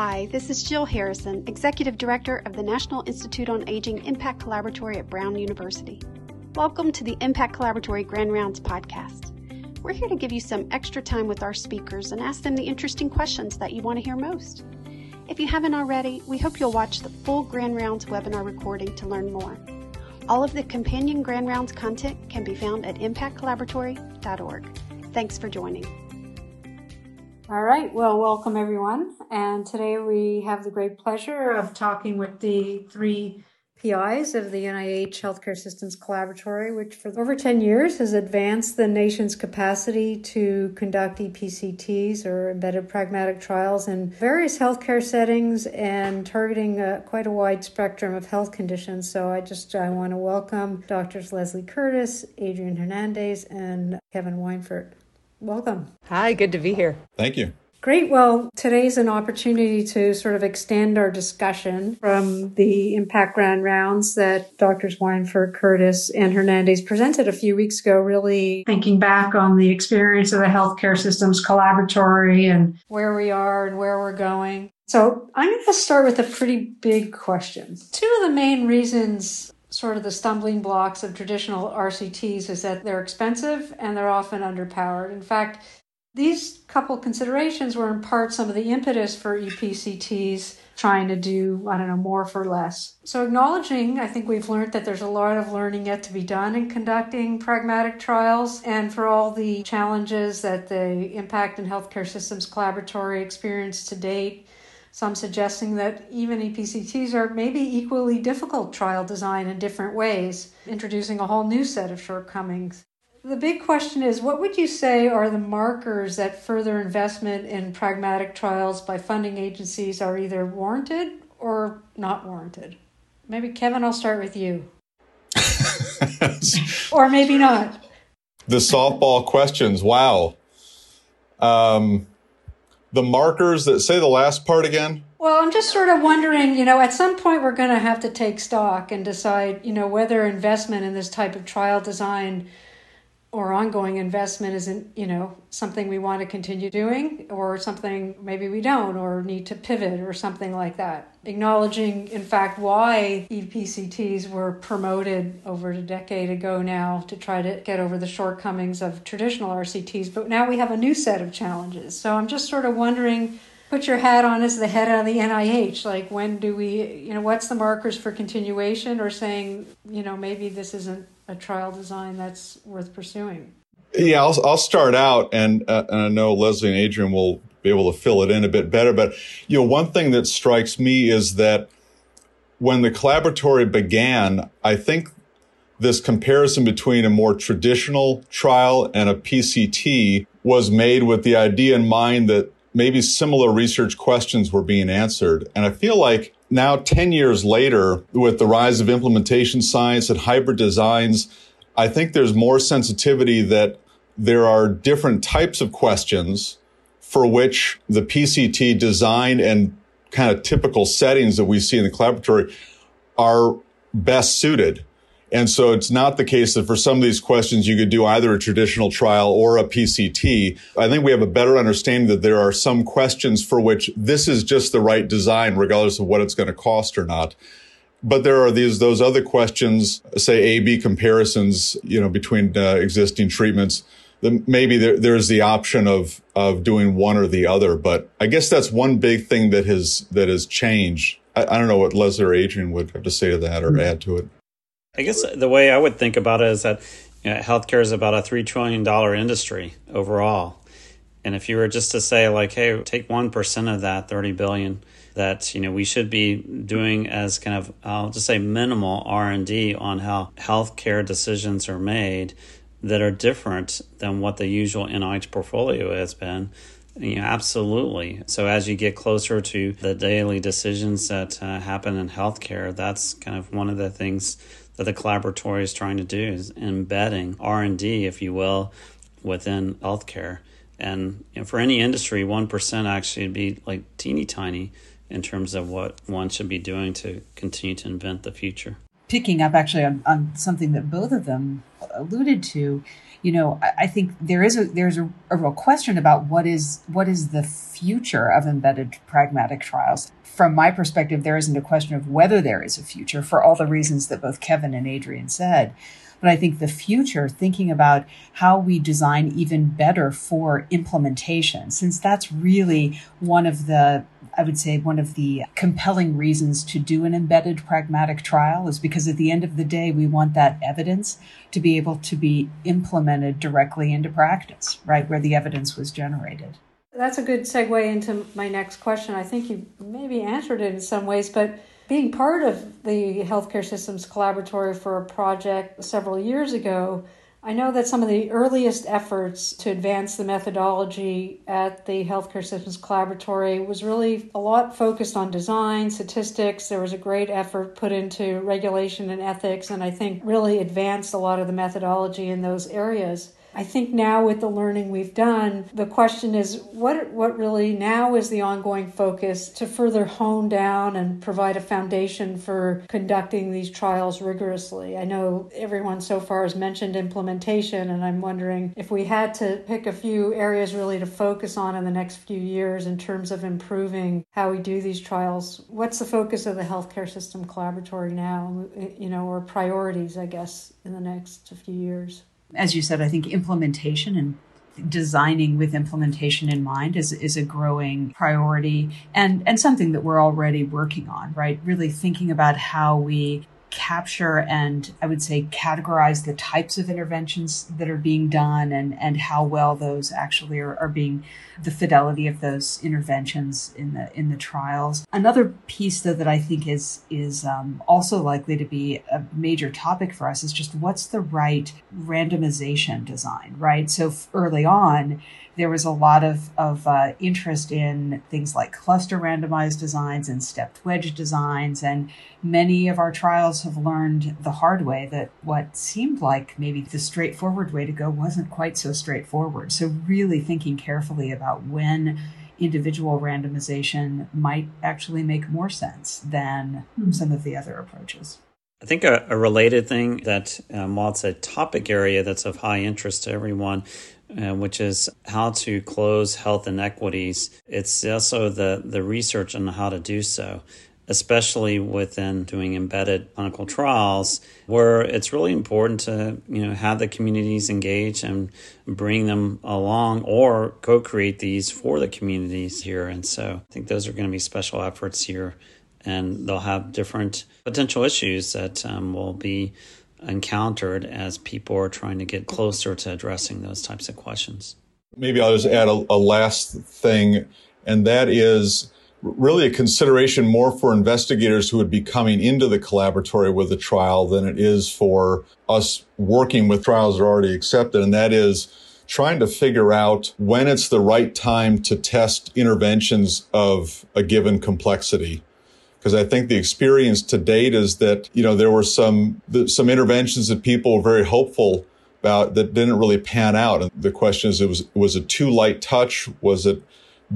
Hi, this is Jill Harrison, Executive Director of the National Institute on Aging Impact Collaboratory at Brown University. Welcome to the Impact Collaboratory Grand Rounds podcast. We're here to give you some extra time with our speakers and ask them the interesting questions that you want to hear most. If you haven't already, we hope you'll watch the full Grand Rounds webinar recording to learn more. All of the companion Grand Rounds content can be found at impactcollaboratory.org. Thanks for joining. All right. Well, welcome everyone. And today we have the great pleasure of talking with the three PIs of the NIH Healthcare Systems Collaboratory, which for over 10 years has advanced the nation's capacity to conduct EPCTs or embedded pragmatic trials in various healthcare settings and targeting uh, quite a wide spectrum of health conditions. So I just I want to welcome Doctors Lesley Curtis, Adrian Hernandez, and Kevin Weinfurt. Welcome. Hi, good to be here. Thank you. Great. Well, today's an opportunity to sort of extend our discussion from the impact grand rounds that Drs. Weinfurt, Curtis, and Hernandez presented a few weeks ago, really thinking back on the experience of the healthcare systems collaboratory and where we are and where we're going. So I'm going to start with a pretty big question. Two of the main reasons sort of the stumbling blocks of traditional RCTs is that they're expensive and they're often underpowered. In fact, these couple considerations were in part some of the impetus for EPCTs trying to do, I don't know, more for less. So, acknowledging, I think we've learned that there's a lot of learning yet to be done in conducting pragmatic trials, and for all the challenges that the Impact and Healthcare Systems Collaboratory experienced to date, some suggesting that even EPCTs are maybe equally difficult trial design in different ways, introducing a whole new set of shortcomings. The big question is what would you say are the markers that further investment in pragmatic trials by funding agencies are either warranted or not warranted? Maybe, Kevin, I'll start with you. or maybe not. The softball questions. Wow. Um, the markers that say the last part again? Well, I'm just sort of wondering, you know, at some point we're going to have to take stock and decide, you know, whether investment in this type of trial design or ongoing investment isn't, you know, something we want to continue doing or something maybe we don't or need to pivot or something like that. Acknowledging, in fact, why EPCTs were promoted over a decade ago now to try to get over the shortcomings of traditional RCTs, but now we have a new set of challenges. So I'm just sort of wondering put your hat on as the head of the NIH. Like, when do we, you know, what's the markers for continuation or saying, you know, maybe this isn't a trial design that's worth pursuing? Yeah, I'll, I'll start out, and, uh, and I know Lesley and Adrian will be able to fill it in a bit better. But you know, one thing that strikes me is that when the collaboratory began, I think this comparison between a more traditional trial and a PCT was made with the idea in mind that maybe similar research questions were being answered. And I feel like now 10 years later, with the rise of implementation science and hybrid designs, I think there's more sensitivity that there are different types of questions for which the PCT design and kind of typical settings that we see in the collaboratory are best suited. And so it's not the case that for some of these questions, you could do either a traditional trial or a PCT. I think we have a better understanding that there are some questions for which this is just the right design, regardless of what it's going to cost or not. But there are these, those other questions, say A-B comparisons, you know, between uh, existing treatments. Then maybe there, there's the option of, of doing one or the other. But I guess that's one big thing that has, that has changed. I, I don't know what Lesley or Adrian would have to say to that or mm-hmm. add to it. I guess the way I would think about it is that you know, healthcare is about a $3 trillion industry overall. And if you were just to say like, hey, take 1% of that 30 billion that, you know, we should be doing as kind of, I'll just say minimal R&D on how healthcare decisions are made that are different than what the usual NIH portfolio has been. You know, absolutely. So as you get closer to the daily decisions that uh, happen in healthcare, that's kind of one of the things that the collaboratory is trying to do is embedding R&D, if you will, within healthcare. And for any industry, 1% actually would be like teeny tiny in terms of what one should be doing to continue to invent the future. Picking up actually on, on something that both of them alluded to, you know, I, think there is a there's a, a real question about what is what is the future of embedded pragmatic trials. From my perspective, there isn't a question of whether there is a future for all the reasons that both Kevin and Adrian said. But I think the future, thinking about how we design even better for implementation, since that's really one of the I would say one of the compelling reasons to do an embedded pragmatic trial is because at the end of the day, we want that evidence to be able to be implemented directly into practice, right, where the evidence was generated. That's a good segue into my next question. I think you maybe answered it in some ways, but being part of the Healthcare Systems Collaboratory for a project several years ago, I know that some of the earliest efforts to advance the methodology at the Healthcare Systems Collaboratory was really a lot focused on design, statistics. There was a great effort put into regulation and ethics, and I think really advanced a lot of the methodology in those areas. I think now with the learning we've done, the question is what what really now is the ongoing focus to further hone down and provide a foundation for conducting these trials rigorously. I know everyone so far has mentioned implementation and I'm wondering if we had to pick a few areas really to focus on in the next few years in terms of improving how we do these trials. What's the focus of the healthcare system collaboratory now, you know, or priorities I guess in the next few years? As you said, I think implementation and designing with implementation in mind is, is a growing priority and, and something that we're already working on, right? Really thinking about how we capture and I would say categorize the types of interventions that are being done and, and how well those actually are, are being the fidelity of those interventions in the in the trials. Another piece though that I think is is um, also likely to be a major topic for us is just what's the right randomization design, right? So early on, there was a lot of, of uh, interest in things like cluster randomized designs and stepped wedge designs. And many of our trials have learned the hard way that what seemed like maybe the straightforward way to go wasn't quite so straightforward. So, really thinking carefully about when individual randomization might actually make more sense than mm-hmm. some of the other approaches. I think a, a related thing that, um, while it's a topic area that's of high interest to everyone, which is how to close health inequities. It's also the, the research on how to do so, especially within doing embedded clinical trials, where it's really important to you know have the communities engage and bring them along or co-create these for the communities here. And so I think those are going to be special efforts here, and they'll have different potential issues that um, will be encountered as people are trying to get closer to addressing those types of questions. Maybe I'll just add a, a last thing, and that is really a consideration more for investigators who would be coming into the collaboratory with a trial than it is for us working with trials that are already accepted. And that is trying to figure out when it's the right time to test interventions of a given complexity because I think the experience to date is that you know there were some some interventions that people were very hopeful about that didn't really pan out. And the question is, it was was it too light touch? Was it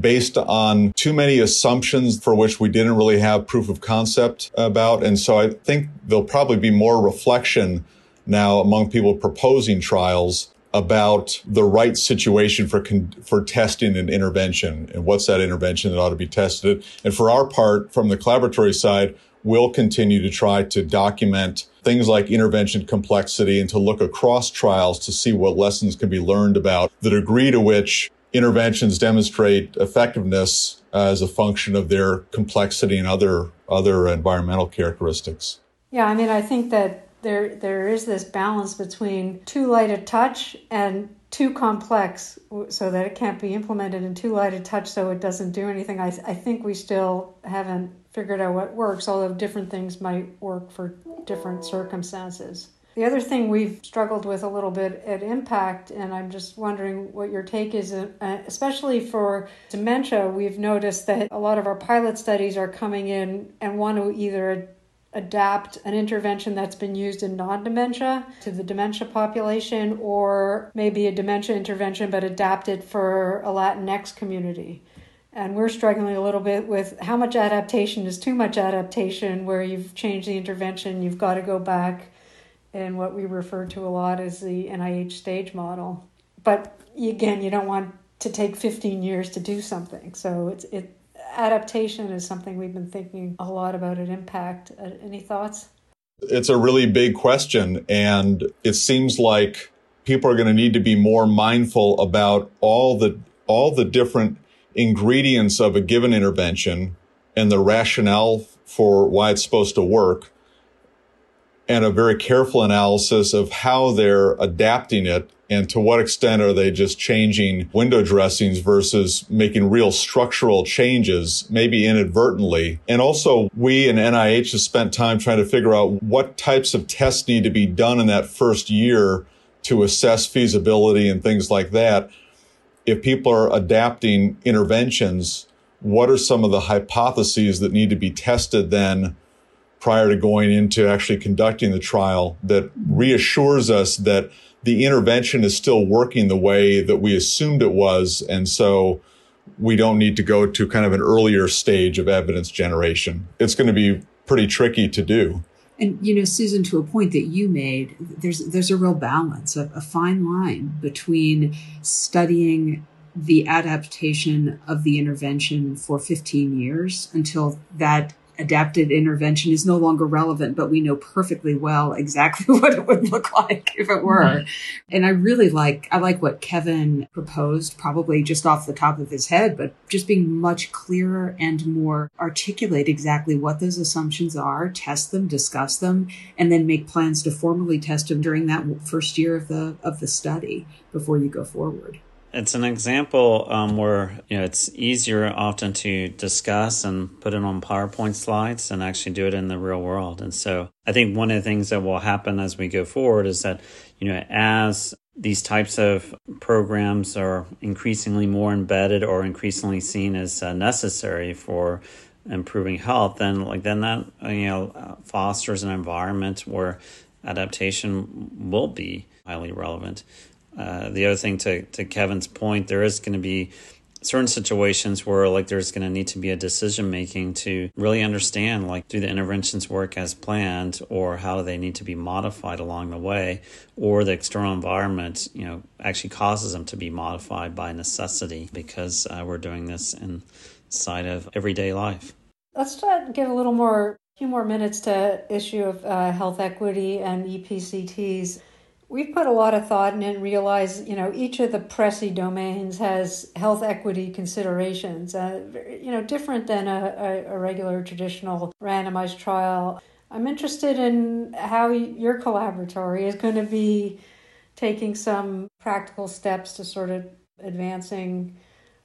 based on too many assumptions for which we didn't really have proof of concept about? And so I think there'll probably be more reflection now among people proposing trials about the right situation for con- for testing and intervention and what's that intervention that ought to be tested. And for our part, from the collaboratory side, we'll continue to try to document things like intervention complexity and to look across trials to see what lessons can be learned about the degree to which interventions demonstrate effectiveness as a function of their complexity and other other environmental characteristics. Yeah, I mean, I think that there there is this balance between too light a touch and too complex so that it can't be implemented and too light a touch so it doesn't do anything. I, I think we still haven't figured out what works, although different things might work for different circumstances. The other thing we've struggled with a little bit at Impact, and I'm just wondering what your take is, uh, especially for dementia, we've noticed that a lot of our pilot studies are coming in and want to either adapt an intervention that's been used in non dementia to the dementia population, or maybe a dementia intervention but adapted for a Latinx community. And we're struggling a little bit with how much adaptation is too much adaptation, where you've changed the intervention, you've got to go back in what we refer to a lot as the NIH stage model. But again, you don't want to take 15 years to do something. So it's it adaptation is something we've been thinking a lot about at Impact. Uh, any thoughts? It's a really big question, and it seems like people are going to need to be more mindful about all the all the different ingredients of a given intervention and the rationale for why it's supposed to work and a very careful analysis of how they're adapting it and to what extent are they just changing window dressings versus making real structural changes, maybe inadvertently. And also we and NIH have spent time trying to figure out what types of tests need to be done in that first year to assess feasibility and things like that. If people are adapting interventions, what are some of the hypotheses that need to be tested then prior to going into actually conducting the trial that reassures us that the intervention is still working the way that we assumed it was. And so we don't need to go to kind of an earlier stage of evidence generation. It's going to be pretty tricky to do. And you know, Susan, to a point that you made, there's there's a real balance, a, a fine line between studying the adaptation of the intervention for 15 years until that adapted intervention is no longer relevant, but we know perfectly well exactly what it would look like if it were. Mm-hmm. And I really like, I like what Kevin proposed, probably just off the top of his head, but just being much clearer and more articulate exactly what those assumptions are, test them, discuss them, and then make plans to formally test them during that first year of the, of the study before you go forward it's an example um, where you know it's easier often to discuss and put it on PowerPoint slides and actually do it in the real world. And so I think one of the things that will happen as we go forward is that you know as these types of programs are increasingly more embedded or increasingly seen as uh, necessary for improving health, then like then that you know fosters an environment where adaptation will be highly relevant. Uh, the other thing to, to Kevin's point, there is going to be certain situations where like there's going to need to be a decision making to really understand like do the interventions work as planned or how do they need to be modified along the way or the external environment you know actually causes them to be modified by necessity because uh, we're doing this inside of everyday life. Let's try to give a little more a few more minutes to issue of uh, health equity and epcts We've put a lot of thought in and realized, you know, each of the PRECI domains has health equity considerations, uh, you know, different than a, a, a regular traditional randomized trial. I'm interested in how your collaboratory is going to be taking some practical steps to sort of advancing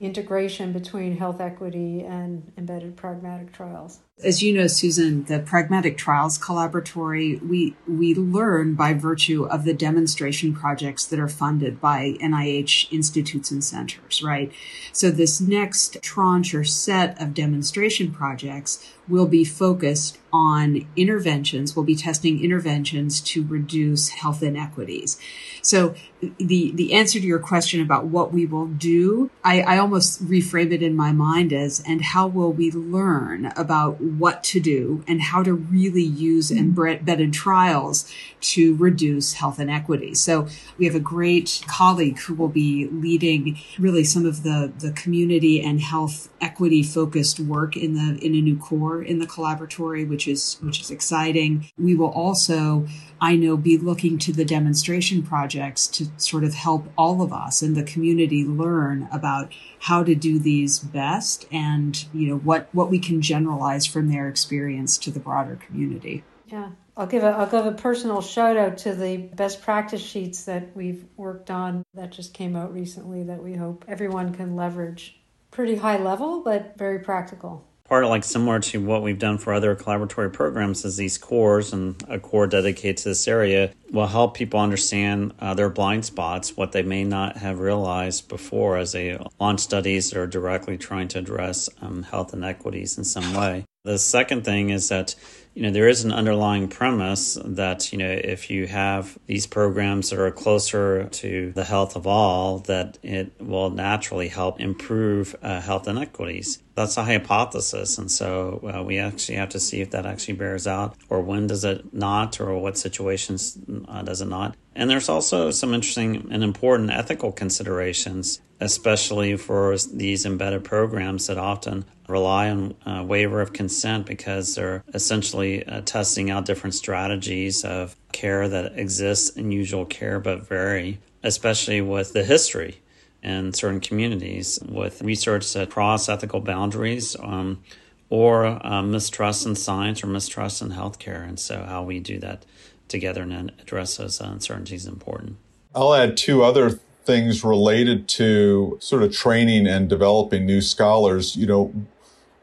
integration between health equity and embedded pragmatic trials. As you know, Susan, the Pragmatic Trials Collaboratory, we, we learn by virtue of the demonstration projects that are funded by NIH institutes and centers, right? So this next tranche or set of demonstration projects will be focused on interventions. We'll be testing interventions to reduce health inequities. So the, the answer to your question about what we will do, I, I almost reframe it in my mind as, and how will we learn about what to do and how to really use mm-hmm. embedded trials to reduce health inequity. So we have a great colleague who will be leading really some of the, the community and health equity focused work in the, in a new core in the collaboratory, which is, which is exciting. We will also, I know, be looking to the demonstration projects to sort of help all of us in the community learn about how to do these best and, you know, what, what we can generalize from their experience to the broader community. Yeah. I'll give a I'll give a personal shout out to the best practice sheets that we've worked on that just came out recently that we hope everyone can leverage. Pretty high level, but very practical part like similar to what we've done for other collaboratory programs is these cores and a core dedicated to this area will help people understand uh, their blind spots what they may not have realized before as they launch studies that are directly trying to address um, health inequities in some way The second thing is that you know there is an underlying premise that you know if you have these programs that are closer to the health of all that it will naturally help improve uh, health inequities. That's a hypothesis and so uh, we actually have to see if that actually bears out or when does it not or what situations uh, does it not and there's also some interesting and important ethical considerations especially for these embedded programs that often rely on a uh, waiver of consent because they're essentially uh, testing out different strategies of care that exist in usual care but vary, especially with the history in certain communities with research that cross ethical boundaries um, or uh, mistrust in science or mistrust in healthcare. And so, how we do that together and address those uncertainties is important. I'll add two other things related to sort of training and developing new scholars. You know,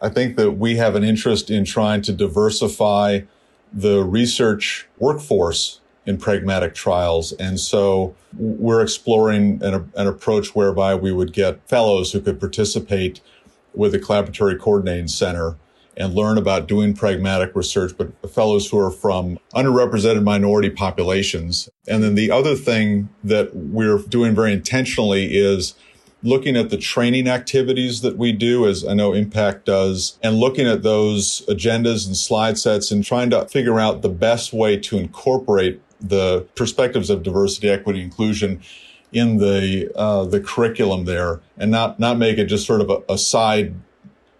I think that we have an interest in trying to diversify the research workforce in pragmatic trials. And so we're exploring an, an, approach whereby we would get fellows who could participate with the Collaboratory Coordinating Center and learn about doing pragmatic research, but fellows who are from underrepresented minority populations. And then the other thing that we're doing very intentionally is looking at the training activities that we do, as I know Impact does, and looking at those agendas and slide sets and trying to figure out the best way to incorporate the perspectives of diversity, equity, inclusion in the uh, the curriculum there, and not not make it just sort of a, a side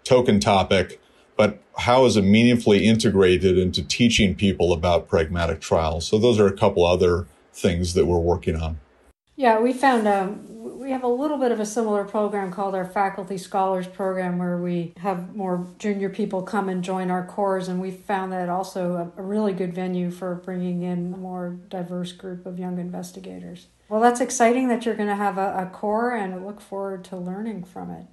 token topic, but how is it meaningfully integrated into teaching people about pragmatic trials? So those are a couple other things that we're working on. Yeah, we found um, we have a little bit of a similar program called our Faculty Scholars Program, where we have more junior people come and join our cores, and we found that also a, really good venue for bringing in a more diverse group of young investigators. Well, that's exciting that you're going to have a, a core, and look forward to learning from it.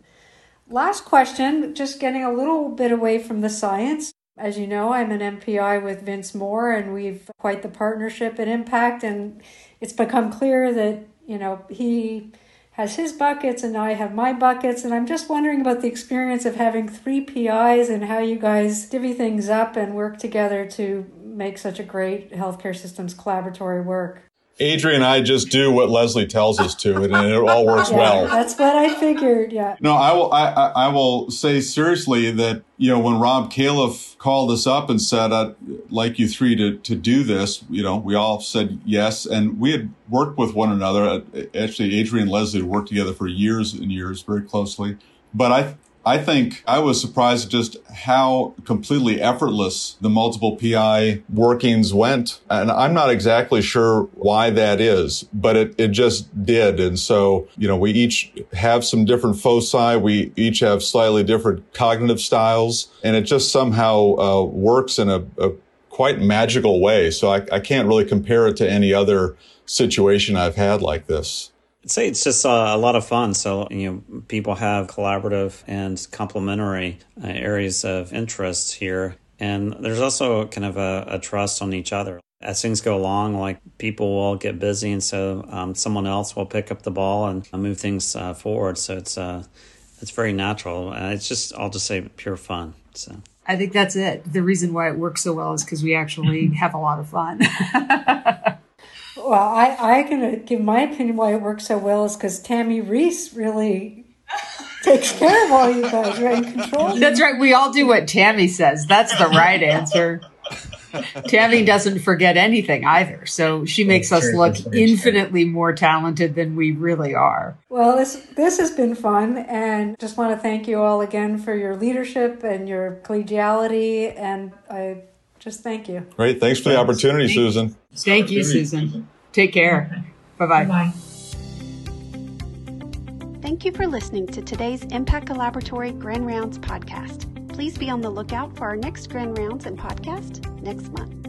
Last question, just getting a little bit away from the science. As you know, I'm an MPI with Vince Mor, and we've quite the partnership at Impact, and it's become clear that you know he has his buckets and I have my buckets. And I'm just wondering about the experience of having three PIs and how you guys divvy things up and work together to make such a great healthcare systems collaboratory work. Adrian and I just do what Lesley tells us to, and it all works yeah, well. That's what I figured. Yeah. No, I will. I, I will say seriously that you know when Rob Califf called us up and said, "I'd like you three to to do this," you know, we all said yes, and we had worked with one another. Actually, Adrian and Lesley had worked together for years and years, very closely. But I I think I was surprised just how completely effortless the multiple PI workings went. And I'm not exactly sure why that is, but it, it just did. And so, you know, we each have some different foci. We each have slightly different cognitive styles and it just somehow uh, works in a, a, quite magical way. So I, I can't really compare it to any other situation I've had like this. I'd say it's just uh, a lot of fun. So, you know, people have collaborative and complementary uh, areas of interest here. And there's also kind of a, a, trust on each other. As things go along, like people will get busy, and so um, someone else will pick up the ball and uh, move things uh, forward. So it's uh, it's very natural. And it's just, I'll just say, pure fun. So. I think that's it. The reason why it works so well is because we actually have a lot of fun. Well, I, I can give my opinion why it works so well is because Tammy Reece really takes care of all you guys. You're in control. That's right. We all do what Tammy says. That's the right answer. Tammy doesn't forget anything either. So she makes us look infinitely more talented than we really are. Well, this this has been fun and just want to thank you all again for your leadership and your collegiality and I just thank you. Great. Thanks for the opportunity, Susan. Thank you, Susan. Take care. Bye bye. Thank you for listening to today's Impact Collaboratory Grand Rounds podcast. Please be on the lookout for our next Grand Rounds and podcast next month.